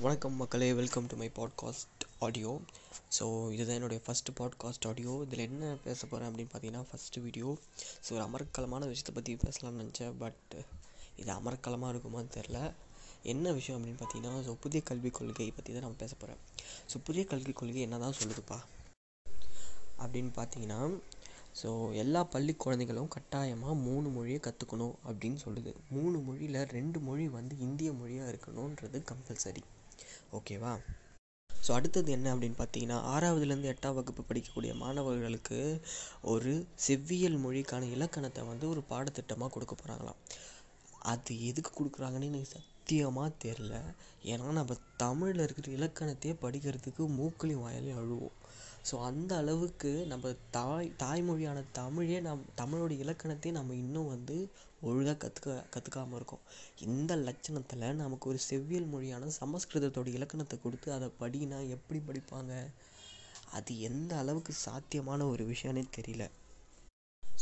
வணக்கம் மக்களே welcome to my podcast audio so இதுதான் என்னுடைய ஃபஸ்ட்டு பாட்காஸ்ட் ஆடியோ இதில் என்ன பேச போகிறேன் அப்படின்னு பார்த்தீங்கன்னா ஃபஸ்ட்டு வீடியோ ஸோ ஒரு அமர்க்கலமான விஷயத்தை பற்றி பேசலாம்னு நினச்சேன் பட் இது அமர்க்கலமாக இருக்குமான்னு தெரில என்ன விஷயம் அப்படின்னு பார்த்தீங்கன்னா ஸோ புதிய கல்விக் கொள்கையை பற்றி தான் நான் பேச போகிறேன் ஸோ புதிய கல்விக் கொள்கை என்ன தான் சொல்லுதுப்பா? அப்படின்னு பார்த்தீங்கன்னா ஸோ எல்லா பள்ளி குழந்தைகளும் கட்டாயமாக மூணு மொழியை கற்றுக்கணும் அப்படின்னு சொல்லுது. மூணு மொழியில் ரெண்டு மொழி வந்து இந்திய மொழியாக இருக்கணுன்றது கம்பல்சரி ஓகேவா? ஸோ அடுத்தது என்ன அப்படின்னு பார்த்தீங்கன்னா ஆறாவதுலேருந்து எட்டாம் வகுப்பு படிக்கக்கூடிய மாணவர்களுக்கு ஒரு செவ்வியல் மொழிக்கான இலக்கணத்தை வந்து ஒரு பாடத்திட்டமாக கொடுக்க போகிறாங்களாம் அது எதுக்கு கொடுக்குறாங்கன்னு எனக்கு சத்தியமாக தெரில ஏன்னா நம்ம தமிழில் இருக்கிற இலக்கணத்தையே படிக்கிறதுக்கு மூக்களையும் வாயிலையும் அழுவோம். ஸோ அந்த அளவுக்கு நம்ம தாய் தாய்மொழியான தமிழே நம் தமிழோட இலக்கணத்தையே நம்ம இன்னும் வந்து ஒழுங்காக கற்றுக்க கற்றுக்காம இருக்கோம். இந்த லட்சணத்தில் நமக்கு ஒரு செவ்வியல் மொழியான சமஸ்கிருதத்தோட இலக்கணத்தை கொடுத்து அதை படினா எப்படி படிப்பாங்க? அது எந்த அளவுக்கு சாத்தியமான ஒரு விஷயம்னே தெரியல.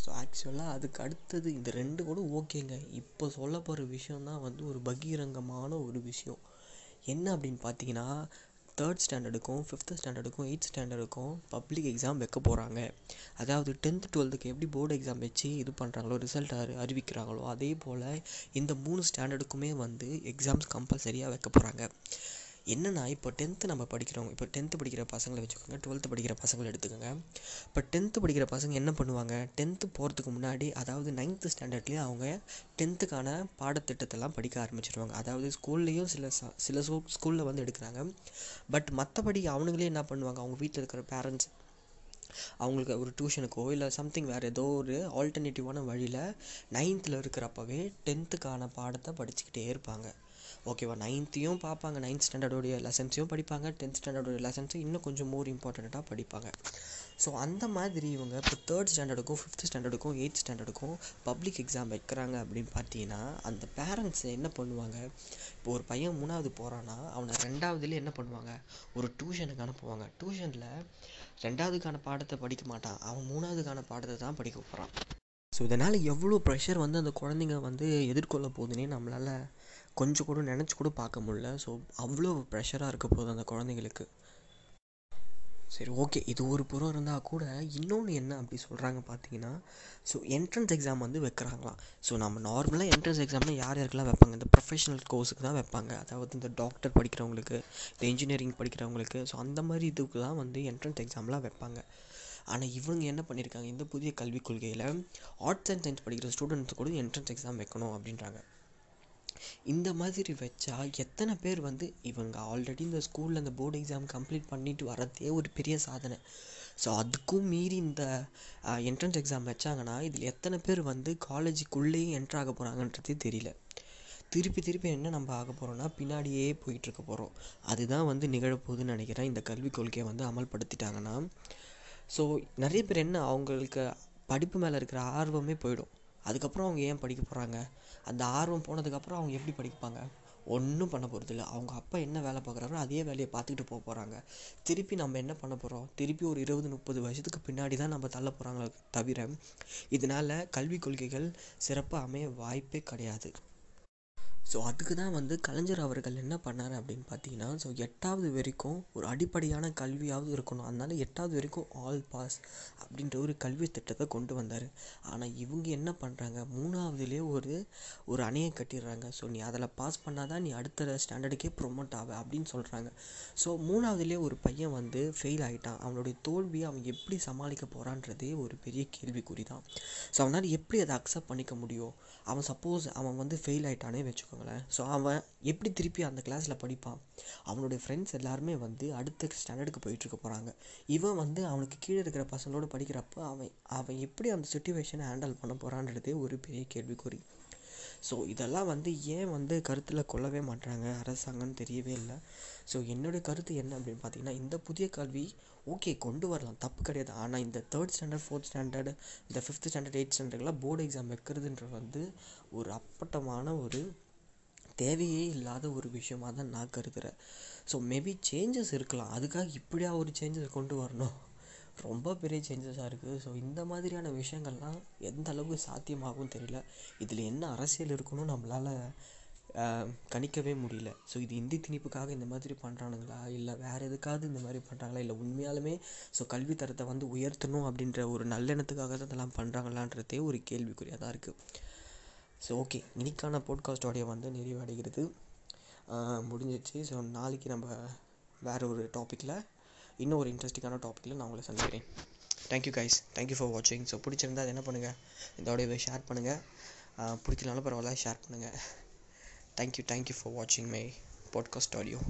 ஸோ ஆக்சுவலாக அதுக்கு அடுத்தது இந்த ரெண்டு கூட ஓகேங்க. இப்போ சொல்ல போகிற விஷயந்தான் வந்து ஒரு பகிரங்கமான ஒரு விஷயம். என்ன அப்படின்னு பார்த்தீங்கன்னா தேர்ட் ஸ்டாண்டர்டுக்கும் ஃபிஃப்த்து ஸ்டாண்டர்டுக்கும் எயித் ஸ்டாண்டர்டுக்கும் பப்ளிக் எக்ஸாம் வைக்க போகிறாங்க அதாவது டென்த்து டுவெல்த்துக்கு எப்படி போர்டு எக்ஸாம் வச்சு இது பண்ணுறாங்களோ ரிசல்ட் அறி அறிவிக்கிறாங்களோ அதே போல் இந்த மூணு ஸ்டாண்டர்டுக்குமே வந்து எக்ஸாம்ஸ் கம்பல்சரியாக வைக்க போகிறாங்க என்னென்னா இப்போ டென்த்து நம்ம படிக்கிறோம் இப்போ டென்த்து படிக்கிற பசங்களை வச்சுக்கோங்க டுவெல்த்து படிக்கிற பசங்களை எடுத்துக்கோங்க. இப்போ டென்த்து படிக்கிற பசங்க என்ன பண்ணுவாங்க? டென்த்து போகிறதுக்கு முன்னாடி அதாவது நைன்த்து ஸ்டாண்டர்ட்லேயே அவங்க டென்த்துக்கான பாடத்திட்டத்தெல்லாம் படிக்க ஆரம்பிச்சிருவாங்க. அதாவது ஸ்கூல்லேயும் சில சில ஸ்கூ ஸ்கூலில் வந்து எடுக்கிறாங்க. பட் மற்றபடி அவனுங்களே என்ன பண்ணுவாங்க? அவங்க வீட்டில் இருக்கிற பேரண்ட்ஸ் அவங்களுக்கு ஒரு டியூஷனுக்கோ இல்லை சம்திங் வேறு ஏதோ ஒரு ஆல்டர்னேட்டிவான வழியில் நைன்த்தில் இருக்கிறப்பவே டென்த்துக்கான பாடத்தை படிச்சுக்கிட்டே இருப்பாங்க. ஓகேவா நைன்த்தையும் பார்ப்பாங்க நைன்த் ஸ்டாண்டர்டோடைய லெசன்ஸையும் படிப்பாங்க டென்த் ஸ்டாண்டர்டோடைய லெசன்ஸும் இன்னும் கொஞ்சம் மோர் இம்பார்ட்டண்ட்டாக படிப்பாங்க. ஸோ அந்த மாதிரி இவங்க இப்போ தேர்ட் ஸ்டாண்டர்டுக்கும் ஃபிஃப்த் ஸ்டாண்டர்டுக்கும் எயித் ஸ்டாண்டர்டுக்கும் பப்ளிக் எக்ஸாம் வைக்கிறாங்க அப்படின்னு பார்த்தீங்கன்னா அந்த பேரண்ட்ஸ் என்ன பண்ணுவாங்க? இப்போ ஒரு பையன் மூணாவது போகிறான்னா அவனை ரெண்டாவதுலேயே என்ன பண்ணுவாங்க? ஒரு டியூஷனுக்கு அனுப்புவாங்க. டியூஷனில் ரெண்டாவதுக்கான பாடத்தை படிக்க மாட்டான். அவன் மூணாவதுக்கான பாடத்தை தான் படிக்க போகிறான் ஸோ இதனால் எவ்வளோ ப்ரெஷர் வந்து அந்த குழந்தைங்க வந்து எதிர்கொள்ள போகுதுன்னே நம்மளால் கொஞ்சம் கூட நினச்சி கூட பார்க்க முடில ஸோ அவ்வளோ ப்ரெஷராக இருக்க போகுது அந்த குழந்தைங்களுக்கு சரி ஓகே இது ஒரு புறம் இருந்தால் கூட இன்னொன்று என்ன அப்படி சொல்கிறாங்க பார்த்தீங்கன்னா ஸோ என்ட்ரன்ஸ் எக்ஸாம் வந்து வைக்கிறாங்களாம் ஸோ நம்ம நார்மலாக என்ட்ரன்ஸ் எக்ஸாம்னா யார் யாருக்கெல்லாம் வைப்பாங்க? இந்த ப்ரொஃபஷனல் கோர்ஸுக்கு தான் வைப்பாங்க. அதாவது இந்த டாக்டர் படிக்கிறவங்களுக்கு இந்த இன்ஜினியரிங் படிக்கிறவங்களுக்கு. ஸோ அந்த மாதிரி இதுக்கு தான் வந்து என்ட்ரன்ஸ் எக்ஸாம்லாம் வைப்பாங்க. ஆனால் இவங்க என்ன பண்ணியிருக்காங்க இந்த புதிய கல்விக் கொள்கையில் ஆர்ட்ஸ் அண்ட் சயின்ஸ் படிக்கிற ஸ்டூடெண்ட்ஸ் கூட என்ட்ரன்ஸ் எக்ஸாம் வைக்கணும் அப்படின்றாங்க. இந்த மாதிரி வச்சா எத்தனை பேர் வந்து இவங்க ஆல்ரெடி இந்த ஸ்கூலில் இந்த போர்டு எக்ஸாம் கம்ப்ளீட் பண்ணிட்டு வரதே ஒரு பெரிய சாதனை. ஸோ அதுக்கும் மீறி இந்த என்ட்ரன்ஸ் எக்ஸாம் வச்சாங்கன்னா இதில் எத்தனை பேர் வந்து காலேஜுக்குள்ளேயும் என்ட்ரு ஆக போகிறாங்கன்றதே தெரியல. திருப்பி திருப்பி என்ன நம்ம ஆக போகிறோம்னா பின்னாடியே போயிட்டுருக்க போகிறோம் அதுதான் வந்து நிகழப்போகுதுன்னு நினைக்கிறேன். இந்த கல்விக் கொள்கையை வந்து அமல்படுத்திட்டாங்கன்னா ஸோ நிறைய பேர் என்ன அவங்களுக்கு படிப்பு மேலே இருக்கிற ஆர்வமே போயிடும். அதுக்கப்புறம் அவங்க ஏன் படிக்க போகிறாங்க அந்த ஆர்வம் போனதுக்கப்புறம் அவங்க எப்படி படிப்பாங்க? ஒன்றும் பண்ண போகிறதில்ல அவங்க அப்பா என்ன வேலை பார்க்குறாரோ அதே வேலையை பார்த்துக்கிட்டு போக போகிறாங்க திருப்பி நம்ம என்ன பண்ண போகிறோம் திருப்பி ஒரு இருபது முப்பது வருஷத்துக்கு பின்னாடி தான் நம்ம தள்ள போகிறாங்களே தவிர இதனால் கல்விக் கொள்கைகள் சிறப்பாக அமைய வாய்ப்பே கிடையாது. ஸோ அதுக்கு தான் வந்து கலைஞர் அவர்கள் என்ன பண்ணார் அப்படின்னு பார்த்தீங்கன்னா ஸோ எட்டாவது வரைக்கும் ஒரு அடிப்படையான கல்வியாவது இருக்கணும். அதனால எட்டாவது வரைக்கும் ஆல் பாஸ் அப்படின்ற ஒரு கல்வி திட்டத்தை கொண்டு வந்தார். ஆனால் இவங்க என்ன பண்ணுறாங்க மூணாவதுலேயே ஒரு ஒரு அணையை கட்டிடுறாங்க. ஸோ நீ அதில் பாஸ் பண்ணால் தான் நீ அடுத்த ஸ்டாண்டர்டுக்கே ப்ரொமோட் ஆக அப்படின்னு சொல்கிறாங்க ஸோ மூணாவதுலேயே ஒரு பையன் வந்து ஃபெயில் ஆகிட்டான் அவனுடைய தோல்வியை அவன் எப்படி சமாளிக்க போகிறான்றதே ஒரு பெரிய கேள்விக்குறி தான் ஸோ அவனால் எப்படி அதை அக்செப்ட் பண்ணிக்க முடியும்? அவன் சப்போஸ் அவன் வந்து ஃபெயில் ஆகிட்டானே வச்சுக்கோ. வச்சுக்கோங்களேன். ஸோ அவன் எப்படி திருப்பி அந்த கிளாஸில் படிப்பான்? அவனுடைய ஃப்ரெண்ட்ஸ் எல்லாருமே வந்து அடுத்த ஸ்டாண்டர்டுக்கு போயிட்டுருக்க போகிறாங்க இவன் வந்து அவனுக்கு கீழே இருக்கிற பசங்களோடு படிக்கிறப்போ அவன் அவன் எப்படி அந்த சுச்சுவேஷனை ஹேண்டில் பண்ண போகிறான்றதே ஒரு பெரிய கேள்விக்குறி. ஸோ இதெல்லாம் வந்து ஏன் வந்து கருத்தில் கொள்ளவே மாட்டாங்க அரசாங்கம்னு தெரியவே இல்லை. ஸோ என்னுடைய கருத்து என்ன அப்படின்னு பார்த்தீங்கன்னா இந்த புதிய கல்வி ஓகே கொண்டு வரலாம். தப்பு கிடையாது. ஆனால் இந்த தேர்ட் ஸ்டாண்டர்ட் ஃபோர்த் ஸ்டாண்டர்டு இந்த ஃபிஃப்த் ஸ்டாண்டர்ட் எயிட் ஸ்டாண்டர்ட்லாம் போர்டு எக்ஸாம் வைக்கிறதுன்றது வந்து ஒரு அப்பட்டமான ஒரு தேவையே இல்லாத ஒரு விஷயமாக தான் நான் கருதுகிறேன் ஸோ மேபி சேஞ்சஸ் இருக்கலாம். அதுக்காக இப்படியா ஒரு சேஞ்சஸ் கொண்டு வரணும்? ரொம்ப பெரிய சேஞ்சஸாக இருக்குது ஸோ இந்த மாதிரியான விஷயங்கள்லாம் எந்த அளவுக்கு சாத்தியமாகும் தெரியல. இதில் என்ன அரசியல் இருக்குன்னு நம்மளால் கணிக்கவே முடியல. ஸோ இது இந்தி திணிப்புக்காக இந்த மாதிரி பண்ணுறானுங்களா இல்லை வேறு எதுக்காவது இந்த மாதிரி பண்ணுறாங்களா இல்லை உண்மையாலுமே ஸோ கல்வி தரத்தை வந்து உயர்த்தணும் அப்படின்ற ஒரு நல்லெண்ணத்துக்காக தான் இதெல்லாம் பண்ணுறாங்களான்றதே ஒரு கேள்விக்குறியாக தான் இருக்குது ஸோ ஓகே இன்னைக்கான போட்காஸ்ட் ஆடியோ வந்து நிறைவடைகிறது. முடிஞ்சிச்சு. ஸோ நாளைக்கு நம்ம வேறு ஒரு டாப்பிக்கில் இன்னும் ஒரு இன்ட்ரெஸ்டிங்கான டாப்பிக்கில் நான் உங்களை சந்திக்கிறேன். Thank you guys thank you for வாட்சிங் ஸோ பிடிச்சிருந்தா அது என்ன பண்ணுங்கள் இந்த ஆடியோவை ஷேர் பண்ணுங்கள் பிடிக்கலனாலும் பரவாயில்ல ஷேர் பண்ணுங்கள் thank you thank you for வாட்சிங் மை பாட்காஸ்ட் ஆடியோ